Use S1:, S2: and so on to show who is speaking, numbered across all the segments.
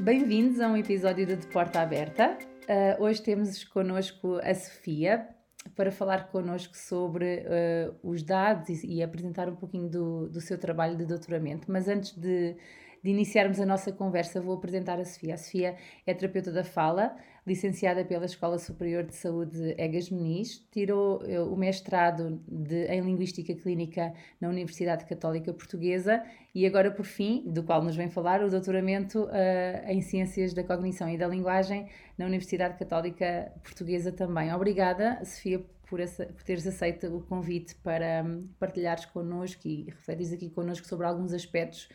S1: Bem-vindos a um episódio de, de Porta Aberta. Uh, hoje temos connosco a Sofia para falar connosco sobre uh, os dados e, e, apresentar um pouquinho do, do seu trabalho de doutoramento. Mas antes de, de iniciarmos a nossa conversa, vou apresentar a Sofia. A Sofia é terapeuta da fala, licenciada pela Escola Superior de Saúde Egas Meniz, tirou uh, o mestrado de, em Linguística Clínica na Universidade Católica Portuguesa e agora, por fim, do qual nos vem falar, o doutoramento uh, em Ciências da Cognição e da Linguagem na Universidade Católica Portuguesa também. Obrigada, Sofia, por, essa, por teres aceito o convite para um, partilhares connosco e refletires aqui connosco sobre alguns aspectos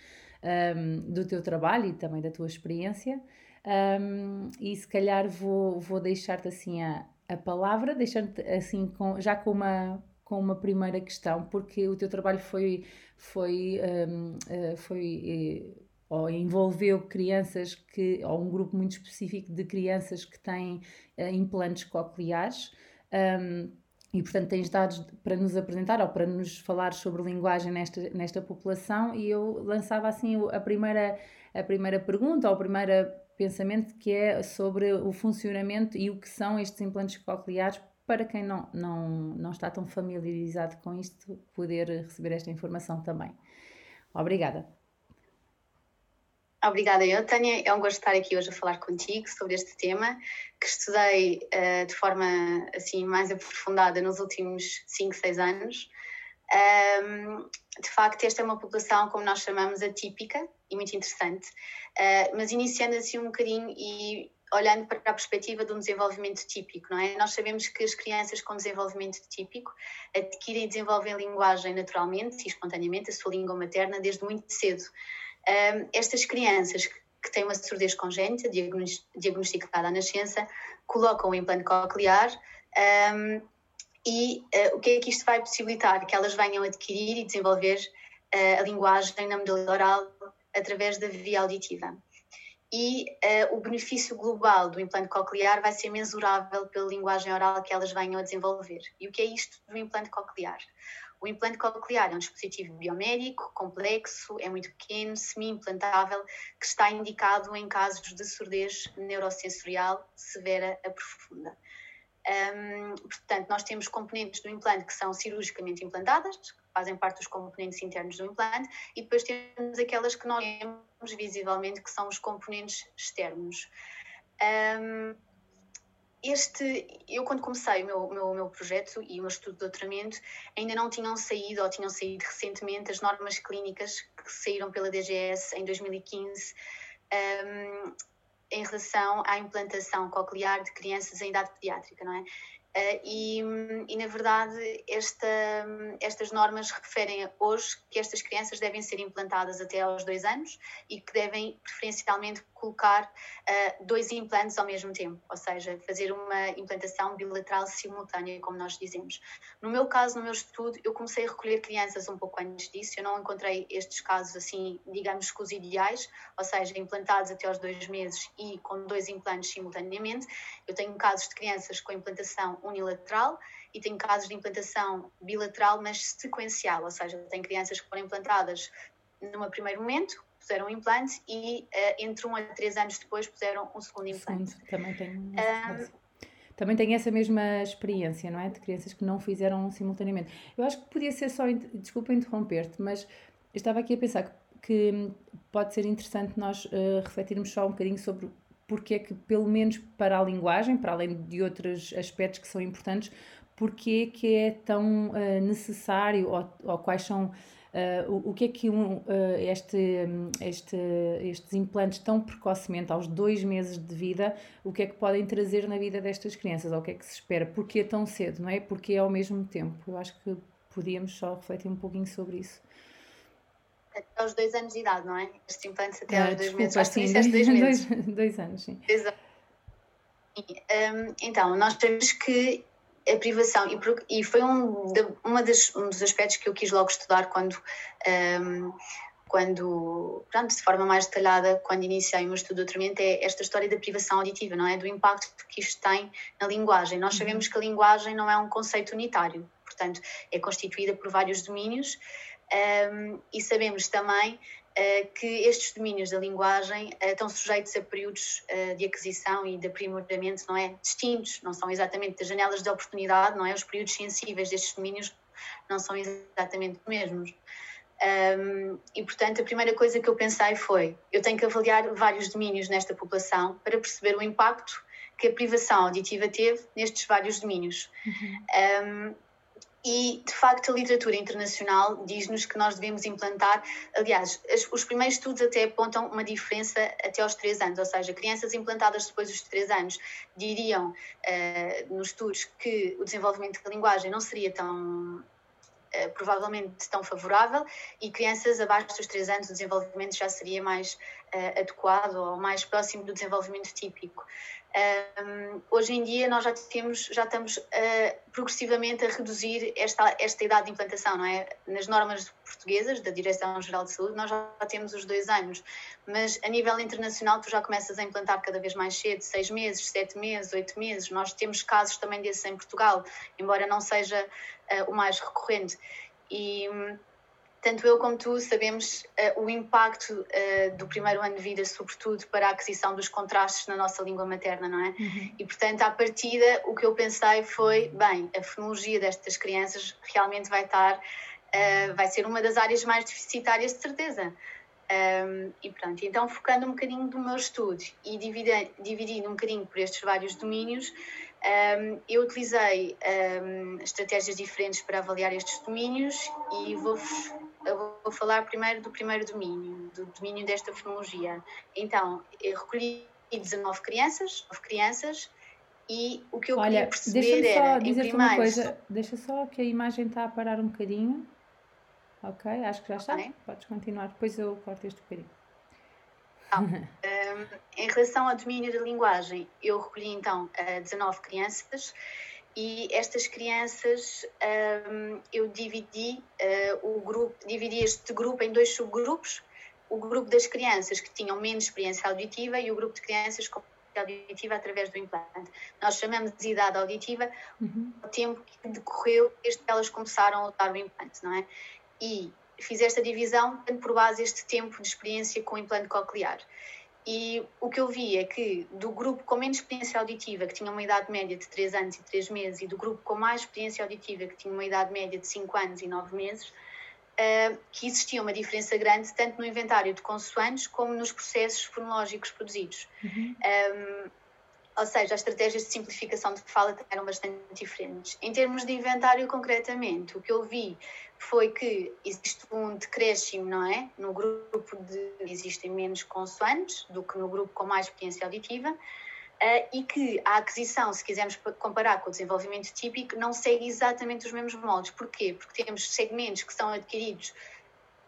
S1: um, do teu trabalho e também da tua experiência. Um, e se calhar vou, vou deixar-te assim a, a palavra, deixando-te assim com, já com uma, com uma primeira questão, porque o teu trabalho foi, foi, um, uh, foi uh, ou envolveu crianças que, ou um grupo muito específico de crianças que têm uh, implantes cocleares. Um, e, portanto, tens dados para nos apresentar ou para nos falar sobre linguagem nesta, nesta população, e eu lançava assim a primeira, a primeira pergunta ou o primeiro pensamento que é sobre o funcionamento e o que são estes implantes cocleares para quem não, não, não está tão familiarizado com isto, poder receber esta informação também. Obrigada.
S2: Obrigada, eu, Tânia. É um gosto estar aqui hoje a falar contigo sobre este tema que estudei uh, de forma assim mais aprofundada nos últimos 5, 6 anos. Um, de facto, esta é uma população, como nós chamamos, atípica e muito interessante, uh, mas iniciando assim um bocadinho e olhando para a perspectiva de um desenvolvimento típico, não é? Nós sabemos que as crianças com desenvolvimento típico adquirem e desenvolvem linguagem naturalmente e espontaneamente, a sua língua materna, desde muito cedo. Um, estas crianças que têm uma surdez congénita, diagnosticada à nascença, colocam o implante coclear um, e uh, o que é que isto vai possibilitar? Que elas venham adquirir e desenvolver uh, a linguagem na medula oral através da via auditiva. E uh, o benefício global do implante coclear vai ser mensurável pela linguagem oral que elas venham a desenvolver. E o que é isto do implante coclear? O implante coclear é um dispositivo biomédico, complexo, é muito pequeno, semi-implantável, que está indicado em casos de surdez neurosensorial severa a profunda. Um, portanto, nós temos componentes do implante que são cirurgicamente implantadas, que fazem parte dos componentes internos do implante, e depois temos aquelas que nós vemos visivelmente, que são os componentes externos. Um, este, eu quando comecei o meu, meu, meu projeto e o meu estudo de doutoramento, ainda não tinham saído, ou tinham saído recentemente, as normas clínicas que saíram pela DGS em 2015 um, em relação à implantação coclear de crianças em idade pediátrica, não é? Uh, e, e, na verdade, esta, estas normas referem hoje que estas crianças devem ser implantadas até aos dois anos e que devem preferencialmente colocar uh, dois implantes ao mesmo tempo, ou seja, fazer uma implantação bilateral simultânea, como nós dizemos. No meu caso, no meu estudo, eu comecei a recolher crianças um pouco antes disso, eu não encontrei estes casos assim, digamos que os ideais, ou seja, implantados até aos dois meses e com dois implantes simultaneamente. Eu tenho casos de crianças com implantação unilateral e tenho casos de implantação bilateral, mas sequencial, ou seja, tenho crianças que foram implantadas num primeiro momento, puseram um implante e uh, entre um a três anos depois puseram um segundo implante. Sim,
S1: também tenho. Um, também tenho essa mesma experiência, não é? De crianças que não fizeram simultaneamente. Eu acho que podia ser só, desculpa interromper-te, mas estava aqui a pensar que, que pode ser interessante nós uh, refletirmos só um bocadinho sobre porque é que, pelo menos para a linguagem, para além de outros aspectos que são importantes, porque é que é tão uh, necessário ou, ou quais são Uh, o, o, que é que um, uh, este, este, estes implantes tão precocemente, aos dois meses de vida, o que é que podem trazer na vida destas crianças? Ou o que é que se espera? Porquê tão cedo, não é? Porquê ao mesmo tempo? Eu acho que podíamos só refletir um pouquinho sobre isso.
S2: Até aos dois anos de idade, não é? Estes implantes até aos dois meses.
S1: Acho sim, dois, dois, meses. Dois, dois anos, sim.
S2: Exato. Um, então, nós temos que a privação, e, e foi um, de, uma das, um dos aspectos que eu quis logo estudar quando, um, quando pronto, de forma mais detalhada, quando iniciei o meu estudo de doutoramento, é esta história da privação auditiva, não é? Do impacto que isto tem na linguagem. Nós uhum. sabemos que a linguagem não é um conceito unitário, portanto, é constituída por vários domínios um, e sabemos também que estes domínios da linguagem estão sujeitos a períodos de aquisição e de aprimoramento, não é? Distintos, não são exatamente as janelas de oportunidade, não é? Os períodos sensíveis destes domínios não são exatamente os mesmos. Um, e, portanto, a primeira coisa que eu pensei foi: eu tenho que avaliar vários domínios nesta população para perceber o impacto que a privação auditiva teve nestes vários domínios. Uhum. Um, e, de facto, a literatura internacional diz-nos que nós devemos implantar. Aliás, os primeiros estudos até apontam uma diferença até aos 3 anos, ou seja, crianças implantadas depois dos 3 anos diriam uh, nos estudos que o desenvolvimento da linguagem não seria tão eh, provavelmente tão favorável e crianças abaixo dos 3 anos o desenvolvimento já seria mais uh, adequado ou mais próximo do desenvolvimento típico. Um, hoje em dia nós já temos, já estamos uh, progressivamente a reduzir esta, esta idade de implantação, não é? Nas normas portuguesas da Direção-Geral de Saúde nós já temos os dois anos, mas a nível internacional tu já começas a implantar cada vez mais cedo, seis meses, sete meses, oito meses. Nós temos casos também desses em Portugal, embora não seja uh, o mais recorrente. E tanto eu como tu sabemos uh, o impacto uh, do primeiro ano de vida, sobretudo para a aquisição dos contrastes na nossa língua materna, não é? Uhum. E portanto, à partida, o que eu pensei foi: bem, a fonologia destas crianças realmente vai estar, uh, vai ser uma das áreas mais deficitárias, de certeza. Um, e pronto, então focando um bocadinho do meu estudo e dividindo, dividindo um bocadinho por estes vários domínios, um, eu utilizei um, estratégias diferentes para avaliar estes domínios e vou eu vou falar primeiro do primeiro domínio, do domínio desta fonologia. Então, eu recolhi 19 crianças, 9 crianças, e o que eu Olha, queria perceber
S1: deixa
S2: era,
S1: dizer em uma coisa, deixa só que a imagem está a parar um bocadinho. Ok, acho que já está. Okay. Podes continuar, depois eu corto este bocadinho.
S2: Então, um, em relação ao domínio da linguagem, eu recolhi então 19 crianças e estas crianças um, eu dividi uh, o grupo, dividi este grupo em dois subgrupos, o grupo das crianças que tinham menos experiência auditiva e o grupo de crianças com auditiva através do implante. Nós chamamos de idade auditiva uhum. o tempo que decorreu desde que elas começaram a usar o implante, não é? E fiz esta divisão tendo por base este tempo de experiência com o implante coclear. E o que eu vi é que do grupo com menos experiência auditiva, que tinha uma idade média de 3 anos e 3 meses, e do grupo com mais experiência auditiva, que tinha uma idade média de 5 anos e 9 meses, uh, que existia uma diferença grande tanto no inventário de consoantes como nos processos fonológicos produzidos. Uhum. Um, ou seja, as estratégias de simplificação de fala eram bastante diferentes. Em termos de inventário, concretamente, o que eu vi foi que existe um decréscimo, não é? No grupo de existem menos consoantes do que no grupo com mais experiência auditiva. Uh, e que a aquisição, se quisermos comparar com o desenvolvimento típico, não segue exatamente os mesmos moldes. Porquê? Porque temos segmentos que são adquiridos,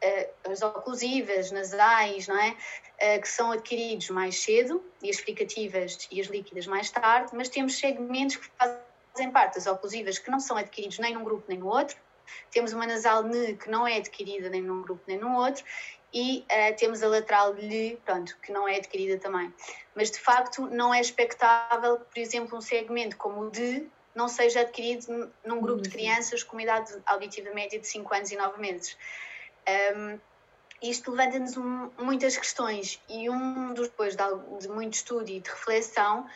S2: uh, as oclusivas, nasais, não é? Uh, que são adquiridos mais cedo, e as explicativas e as líquidas mais tarde, mas temos segmentos que fazem parte das oclusivas que não são adquiridos nem num grupo nem no outro, temos uma nasal N que não é adquirida nem num grupo nem no outro e uh, temos a lateral LH, pronto, que não é adquirida também. Mas de facto não é expectável, por exemplo, um segmento como o D não seja adquirido num grupo de uhum. crianças com uma idade auditiva média de 5 anos e 9 meses. Um, isto levanta-nos um, muitas questões e um dos depois de, de muito estudo e de reflexão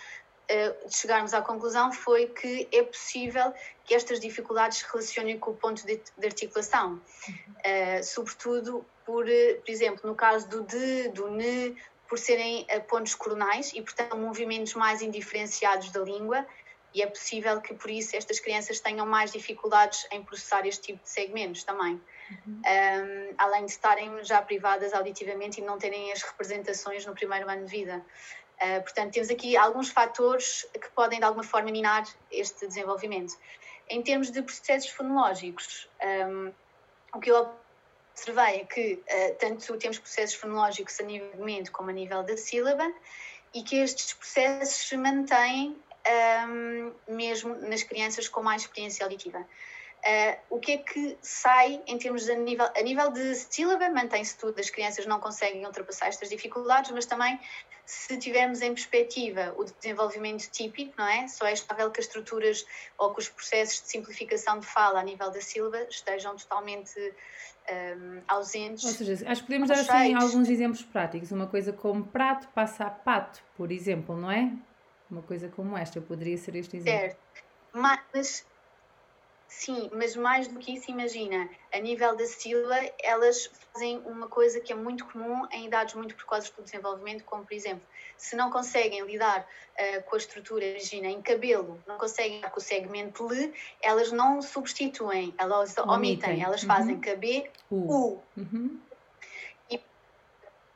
S2: uh, chegarmos à conclusão foi que é possível que estas dificuldades se relacionem com o ponto de, de articulação, uh, sobretudo por, uh, por exemplo, no caso do D, do N, por serem pontos coronais e, portanto, movimentos mais indiferenciados da língua, e é possível que por isso estas crianças tenham mais dificuldades em processar este tipo de segmentos também. Uhum. Um, além de estarem já privadas auditivamente e não terem as representações no primeiro ano de vida. Uh, portanto, temos aqui alguns fatores que podem, de alguma forma, minar este desenvolvimento. Em termos de processos fonológicos, um, o que eu observei é que uh, tanto temos processos fonológicos a nível de mente como a nível da sílaba e que estes processos se mantêm um, mesmo nas crianças com mais experiência auditiva. Uh, o que é que sai em termos de a nível, a nível de sílaba, mantém-se tudo, as crianças não conseguem ultrapassar estas dificuldades, mas também se tivermos em perspectiva o desenvolvimento típico, não é? Só é estável que as estruturas ou que os processos de simplificação de fala a nível da sílaba estejam totalmente um, ausentes.
S1: Ou seja, acho que podemos dar assim alguns exemplos práticos. Uma coisa como prato passa a pato, por exemplo, não é? Uma coisa como esta, poderia ser este exemplo.
S2: Certo. Mas Sim, mas mais do que isso, imagina, a nível da sílaba, elas fazem uma coisa que é muito comum em idades muito precoces do desenvolvimento, como por exemplo, se não conseguem lidar uh, com a estrutura, imagina, em cabelo, não conseguem com o segmento L, elas não substituem, elas omitem, omitem. elas uhum. fazem KB, U. Uhum. E,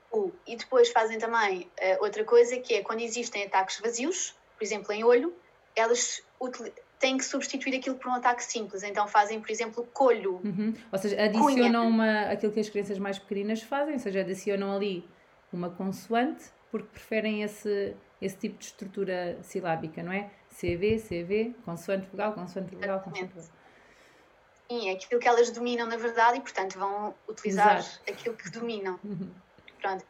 S2: U. E depois fazem também uh, outra coisa que é quando existem ataques vazios, por exemplo, em olho, elas utilizam têm que substituir aquilo por um ataque simples. Então fazem, por exemplo, colho.
S1: Uhum. Ou seja, adicionam uma, aquilo que as crianças mais pequeninas fazem, ou seja, adicionam ali uma consoante porque preferem esse, esse tipo de estrutura silábica, não é? CV, CV, consoante vogal, consoante vogal, consoante vogal.
S2: Sim, é aquilo que elas dominam na verdade e, portanto, vão utilizar Exato. aquilo que dominam. Uhum. Pronto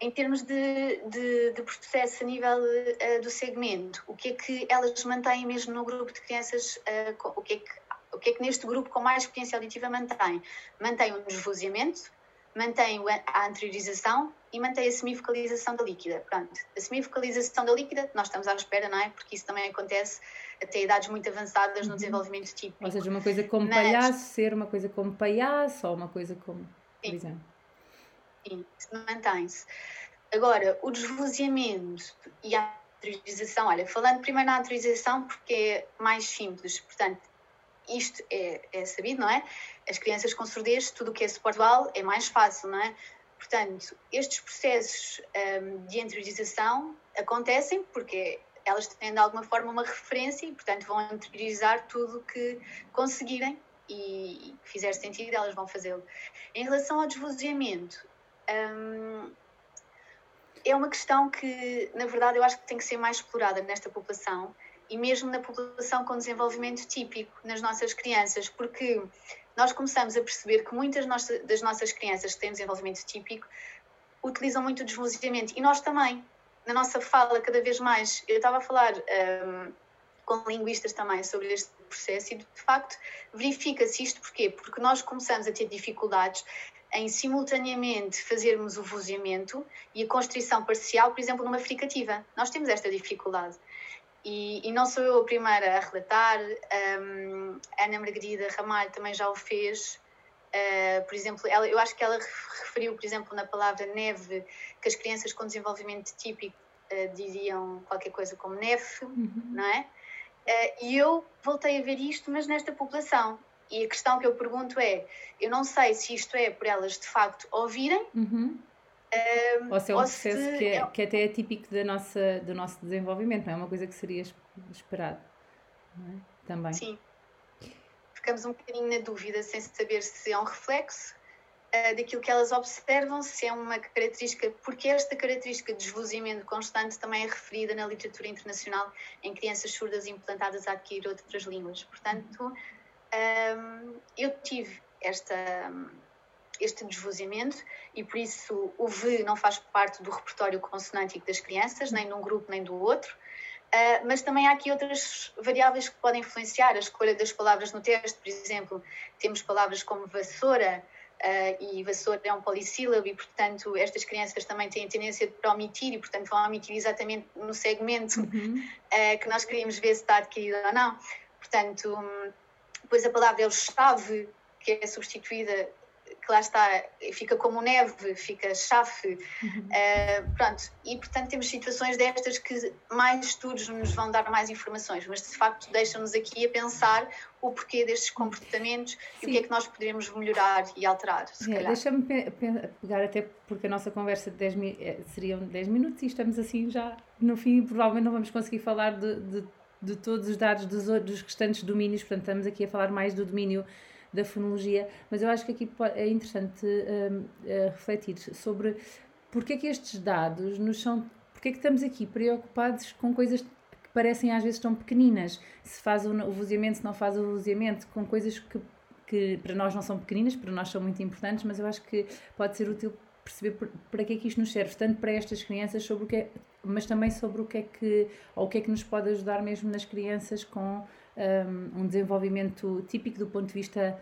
S2: em termos de, de, de, processo a nível uh, do segmento, o que é que elas mantêm mesmo no grupo de crianças, uh, o, que é que, o que é que neste grupo com mais experiência auditiva mantém? Mantém o desvozeamento, mantém a anteriorização e mantém a semifocalização da líquida. Pronto, a semifocalização da líquida, nós estamos à espera, não é? Porque isso também acontece até idades muito avançadas no uhum. desenvolvimento típico.
S1: Ou seja, uma coisa como Mas... palhaço ser uma coisa como palhaço ou uma coisa como, por exemplo.
S2: Sim, mantém-se. Agora, o desvozeamento e a autorização, olha, falando primeiro na autorização porque é mais simples, portanto, isto é, é sabido, não é? As crianças com surdez, tudo o que é suporte visual é mais fácil, não é? Portanto, estes processos um, de interiorização acontecem porque elas têm de alguma forma uma referência e, portanto, vão interiorizar tudo que conseguirem e, que fizer sentido, elas vão fazê-lo. Em relação ao desvozeamento, um, é uma questão que, na verdade, eu acho que tem que ser mais explorada nesta população e mesmo na população com desenvolvimento típico, nas nossas crianças, porque nós começamos a perceber que muitas das nossas crianças que têm desenvolvimento típico utilizam muito o desvozeamento e nós também, na nossa fala, cada vez mais. Eu estava a falar um, com linguistas também sobre este processo e, de facto, verifica-se isto porquê? Porque nós começamos a ter dificuldades em simultaneamente fazermos o vozeamento e a constrição parcial, por exemplo, numa fricativa. Nós temos esta dificuldade. E, e não sou eu a primeira a relatar, um, Ana Margarida Ramalho também já o fez. Uh, por exemplo, ela, eu acho que ela referiu, por exemplo, na palavra neve, que as crianças com desenvolvimento típico uh, diriam qualquer coisa como neve, uhum. não é? Uh, e eu voltei a ver isto, mas nesta população. E a questão que eu pergunto é: eu não sei se isto é por elas de facto ouvirem.
S1: Uhum. Um, ou se é um processo se... que, é, é, que até é típico da nossa, do nosso desenvolvimento, não é uma coisa que seria esperado. É? Também.
S2: Sim. Ficamos um bocadinho na dúvida, sem saber se é um reflexo uh, daquilo que elas observam, se é uma característica, porque esta característica de esvoziamento constante também é referida na literatura internacional em crianças surdas implantadas a adquirir outras línguas. Portanto, um, eu tive esta, este desvozeamento e por isso o V não faz parte do repertório consonântico das crianças, nem de um grupo nem do outro. Uh, mas também há aqui outras variáveis que podem influenciar a escolha das palavras no texto. Por exemplo, temos palavras como vassoura, uh, e vassoura é um polissílabo, e portanto estas crianças também têm tendência para omitir, e portanto vão omitir exatamente no segmento uhum. uh, que nós queríamos ver se está adquirido ou não. Portanto, um, depois a palavra é chave, que é substituída, que lá está, fica como neve, fica chafe. Uhum. Uh, pronto, e portanto temos situações destas que mais estudos nos vão dar mais informações, mas de facto deixam-nos aqui a pensar o porquê destes comportamentos Sim. e o que é que nós poderemos melhorar e alterar.
S1: É, Deixa-me pe pegar, até porque a nossa conversa de 10 eh, seriam 10 minutos e estamos assim já no fim, provavelmente não vamos conseguir falar de, de de todos os dados dos, dos restantes domínios, portanto, estamos aqui a falar mais do domínio da fonologia, mas eu acho que aqui é interessante um, uh, refletir sobre porque é que estes dados nos são, porque é que estamos aqui preocupados com coisas parecem às vezes tão pequeninas. Se faz o vozeamento, se não faz o vozeamento, com coisas que, que para nós não são pequeninas, para nós são muito importantes, mas eu acho que pode ser útil perceber para que é que isto nos serve, tanto para estas crianças, sobre o que é, mas também sobre o que é que, ou o que é que nos pode ajudar mesmo nas crianças com um, um desenvolvimento típico do ponto de vista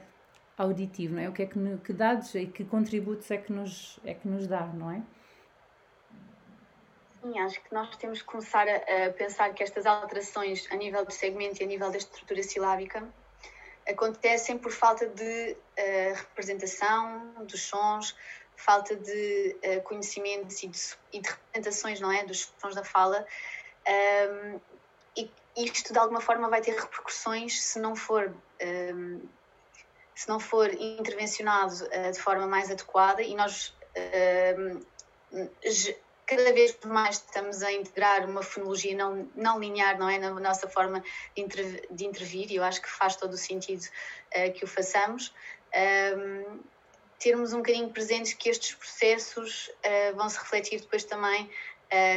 S1: auditivo, não é? O que é que, que dados e que contributos é que nos, é que nos dá, não é?
S2: Sim, acho que nós temos que começar a, a, pensar que estas alterações a nível de segmento e a nível da estrutura silábica acontecem por falta de uh, representação dos sons, falta de uh, conhecimentos e de, e de, representações, não é, dos sons da fala. Um, e isto de alguma forma vai ter repercussões se não for um, se não for intervencionado uh, de forma mais adequada e nós cada vez mais estamos a integrar uma fonologia não, não linear, não é? Na nossa forma de, de intervir e eu acho que faz todo o sentido uh, que o façamos. Termos um bocadinho presentes que estes processos vão se refletir depois também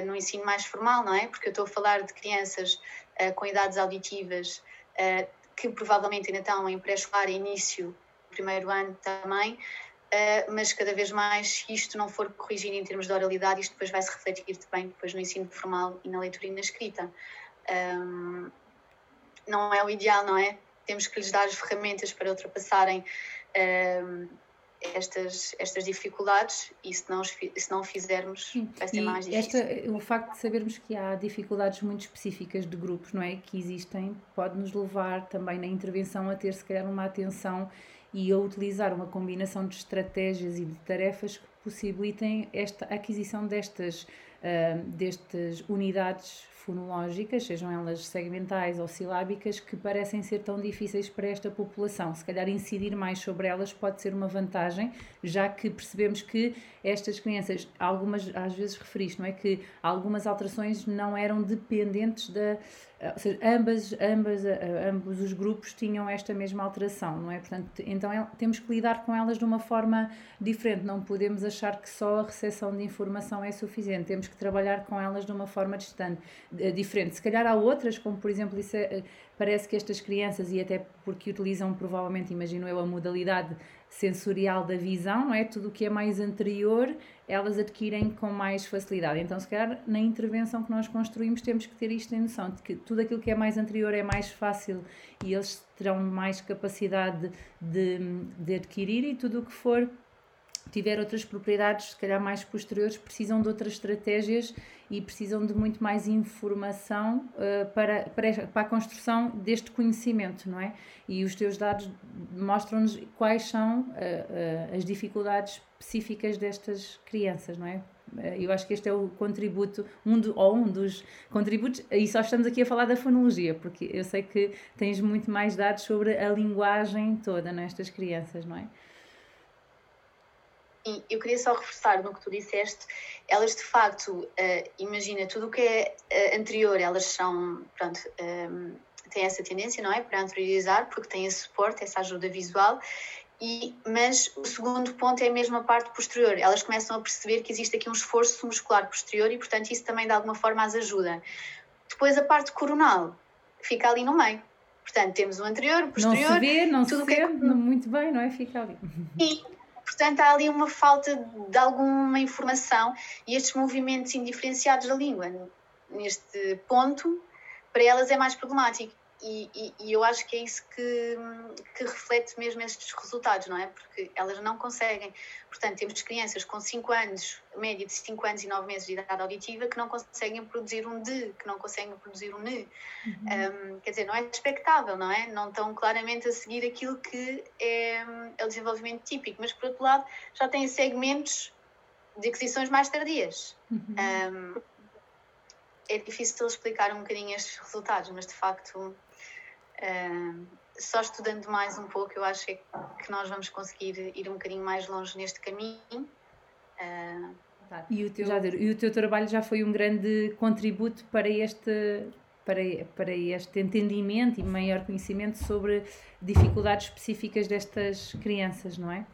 S2: no ensino mais formal, não é? Porque eu estou a falar de crianças com idades auditivas que provavelmente ainda estão em pré-escolar, início primeiro ano também, uh, mas cada vez mais, se isto não for corrigido em termos de oralidade, isto depois vai se refletir também depois no ensino formal e na leitura e na escrita. Um, não é o ideal, não é? Temos que lhes dar as ferramentas para ultrapassarem estas, estas dificuldades e se não, se não fizermos Sim. vai ser e mais difícil.
S1: Esta, o facto de sabermos que há dificuldades muito específicas de grupos, não é? Que existem, pode nos levar também na intervenção a ter se calhar uma atenção e a utilizar uma combinação de estratégias e de tarefas que possibilitem esta aquisição destas, uh, destas unidades fonológicas, sejam elas segmentais ou silábicas, que parecem ser tão difíceis para esta população. Se calhar incidir mais sobre elas pode ser uma vantagem, já que percebemos que estas crianças, algumas, às vezes referiste, não é? Que algumas alterações não eram dependentes da. Ou seja, ambas, ambas, ambos os grupos tinham esta mesma alteração, não é? Portanto, então é, temos que lidar com elas de uma forma diferente, não podemos achar que só a recepção de informação é suficiente, temos que trabalhar com elas de uma forma distante eh, diferente. Se calhar há outras, como por exemplo, isso é, eh, parece que estas crianças, e até porque utilizam provavelmente, imagino eu, a modalidade sensorial da visão, não é? Tudo o que é mais anterior, elas adquirem com mais facilidade. Então, se calhar, na intervenção que nós construímos, temos que ter isto em noção, de que tudo aquilo que é mais anterior é mais fácil e eles terão mais capacidade de, de adquirir, e tudo o que for tiver outras propriedades, se calhar mais posteriores, precisam de outras estratégias e precisam de muito mais informação uh, para, para, para a construção deste conhecimento, não é? E os teus dados mostram-nos quais são uh, uh, as dificuldades específicas destas crianças, não é? Eu acho que este é o contributo, um do, ou um dos contributos, e só estamos aqui a falar da fonologia, porque eu sei que tens muito mais dados sobre a linguagem toda nestas crianças, não é?
S2: E eu queria só reforçar no que tu disseste, elas de facto, uh, imagina, tudo o que é uh, anterior, elas são, pronto, um, eh, têm essa tendência, não é? Para anteriorizar, porque têm esse suporte, essa ajuda visual, e, mas o segundo ponto é mesmo a parte posterior. Elas começam a perceber que existe aqui um esforço muscular posterior e, portanto, isso também de alguma forma as ajuda. Depois a parte coronal fica ali no meio. Portanto, temos o anterior, o posterior.
S1: Não se vê, não tudo se vê, é... muito bem, não é? Fica ali.
S2: E Portanto, há ali uma falta de alguma informação e estes movimentos indiferenciados da língua, neste ponto, para elas é mais problemático. E, e, e, eu acho que é isso que, que reflete mesmo estes resultados, não é? Porque elas não conseguem. Portanto, temos crianças com 5 anos, média de 5 anos e 9 meses de idade auditiva, que não conseguem produzir um D, que não conseguem produzir um N. Uhum. Um, quer dizer, não é expectável, não é? Não estão claramente a seguir aquilo que é, é o desenvolvimento típico, mas por outro lado já têm segmentos de aquisições mais tardias. Uhum. Um, é difícil explicar um bocadinho estes resultados, mas de facto Uh, só estudando mais um pouco, eu acho que nós vamos conseguir ir um bocadinho mais longe neste caminho. Uh,
S1: e, o teu, e o teu trabalho já foi um grande contributo para este, para, para este entendimento e maior conhecimento sobre dificuldades específicas destas crianças, não é?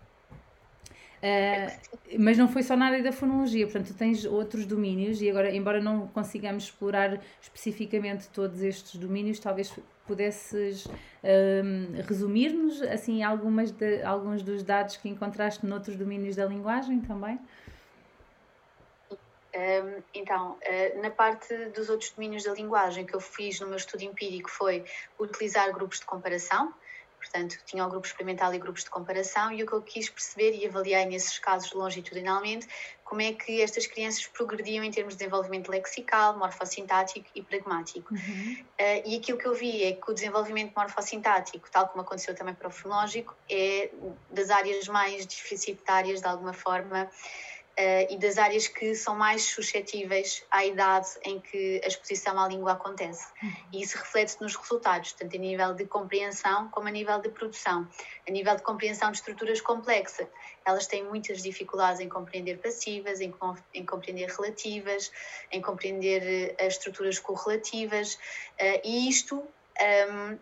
S1: Uh, mas não foi só na área da fonologia, portanto, tu tens outros domínios e agora, embora não consigamos explorar especificamente todos estes domínios, talvez pudesses um, resumir-nos assim algumas de, alguns dos dados que encontraste noutros domínios da linguagem também?
S2: Um, então, uh, na parte dos outros domínios da linguagem que eu fiz no meu estudo empírico foi utilizar grupos de comparação, portanto, tinha o grupo experimental e grupos de comparação, e o que eu quis perceber e avaliei nesses casos longitudinalmente como é que estas crianças progrediam em termos de desenvolvimento lexical, morfossintático e pragmático. Uhum. Uh, e aquilo que eu vi é que o desenvolvimento morfossintático, tal como aconteceu também para o fonológico, é das áreas mais deficitárias, de alguma forma, Uh, e das áreas que são mais suscetíveis à idade em que a exposição à língua acontece. E isso reflete-se nos resultados, tanto a nível de compreensão como a nível de produção. A nível de compreensão de estruturas complexas, elas têm muitas dificuldades em compreender passivas, em, em compreender relativas, em compreender as estruturas correlativas, uh, e isto, um, ehm,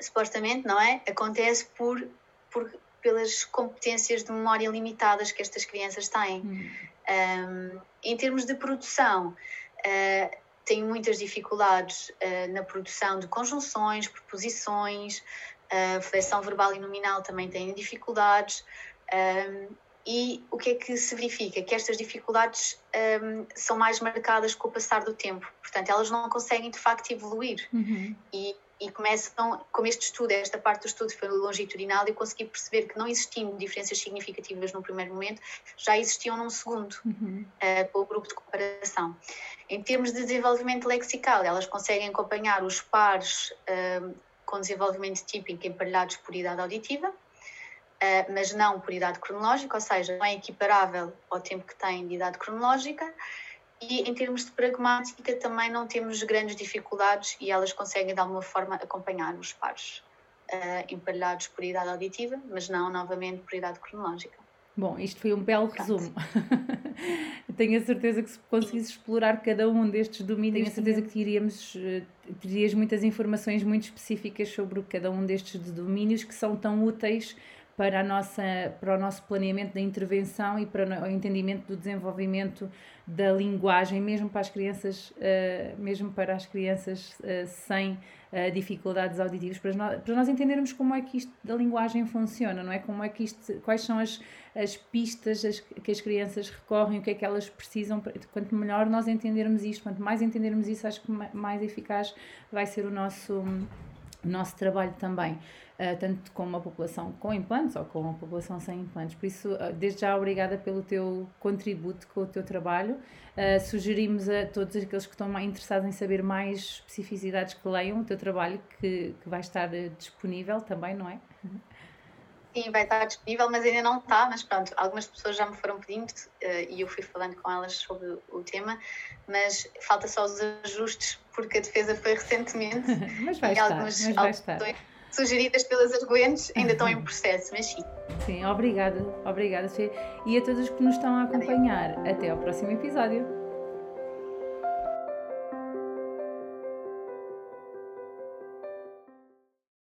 S2: supostamente, não é? Acontece por, por pelas competências de memória limitadas que estas crianças têm. Hum. Um, em termos de produção, uh, têm muitas dificuldades uh, na produção de conjunções, preposições, uh, flexão verbal e nominal também têm dificuldades. Um, e o que é que se verifica? Que estas dificuldades um, são mais marcadas com o passar do tempo, portanto, elas não conseguem de facto evoluir. Uhum. E e começam, como este estudo, esta parte do estudo foi longitudinal, eu consegui perceber que não existiam diferenças significativas no primeiro momento, já existiam num segundo, uhum. uh, com o grupo de comparação. Em termos de desenvolvimento lexical, elas conseguem acompanhar os pares uh, com desenvolvimento típico emparelhados por idade auditiva, uh, mas não por idade cronológica, ou seja, não é equiparável ao tempo que têm de idade cronológica, e em termos de pragmática também não temos grandes dificuldades e elas conseguem de alguma forma acompanhar os pares uh, empalhados por idade auditiva, mas não novamente por idade cronológica.
S1: Bom, isto foi um belo resumo. tenho a certeza que se conseguisse explorar cada um destes domínios, tenho a certeza que teríamos, eh, terias muitas informações muito específicas sobre cada um destes domínios que são tão úteis para, a nossa, para o nosso planeamento da intervenção e para o entendimento do desenvolvimento da linguagem, mesmo para as crianças, uh, mesmo para as crianças uh, sem uh, dificuldades auditivas, para nós, para nós entendermos como é que isto da linguagem funciona, não é? Como é que isto, quais são as, as pistas as, que as crianças recorrem, o que é que elas precisam, quanto melhor nós entendermos isto, quanto mais entendermos isso, acho que mais eficaz vai ser o nosso, o nosso trabalho também. Uh, tanto com uma população com implantes ou com uma população sem implantes. Por isso, uh, desde já, obrigada pelo teu contributo com o teu trabalho. Uh, sugerimos a todos aqueles que estão interessados em saber mais especificidades que leiam o teu trabalho, que, que vai estar disponível também, não é?
S2: Sim, vai estar disponível, mas ainda não está. Mas pronto, algumas pessoas já me foram pedindo e eu fui falando com elas sobre o tema, mas falta só os ajustes porque a defesa foi recentemente.
S1: mas vai estar, algumas, mas vai estar
S2: sugeridas pelas arguentes ainda estão em processo, mas sim.
S1: Sim, obrigada, obrigada, Fê. E a todos que nos estão a acompanhar, até ao próximo episódio.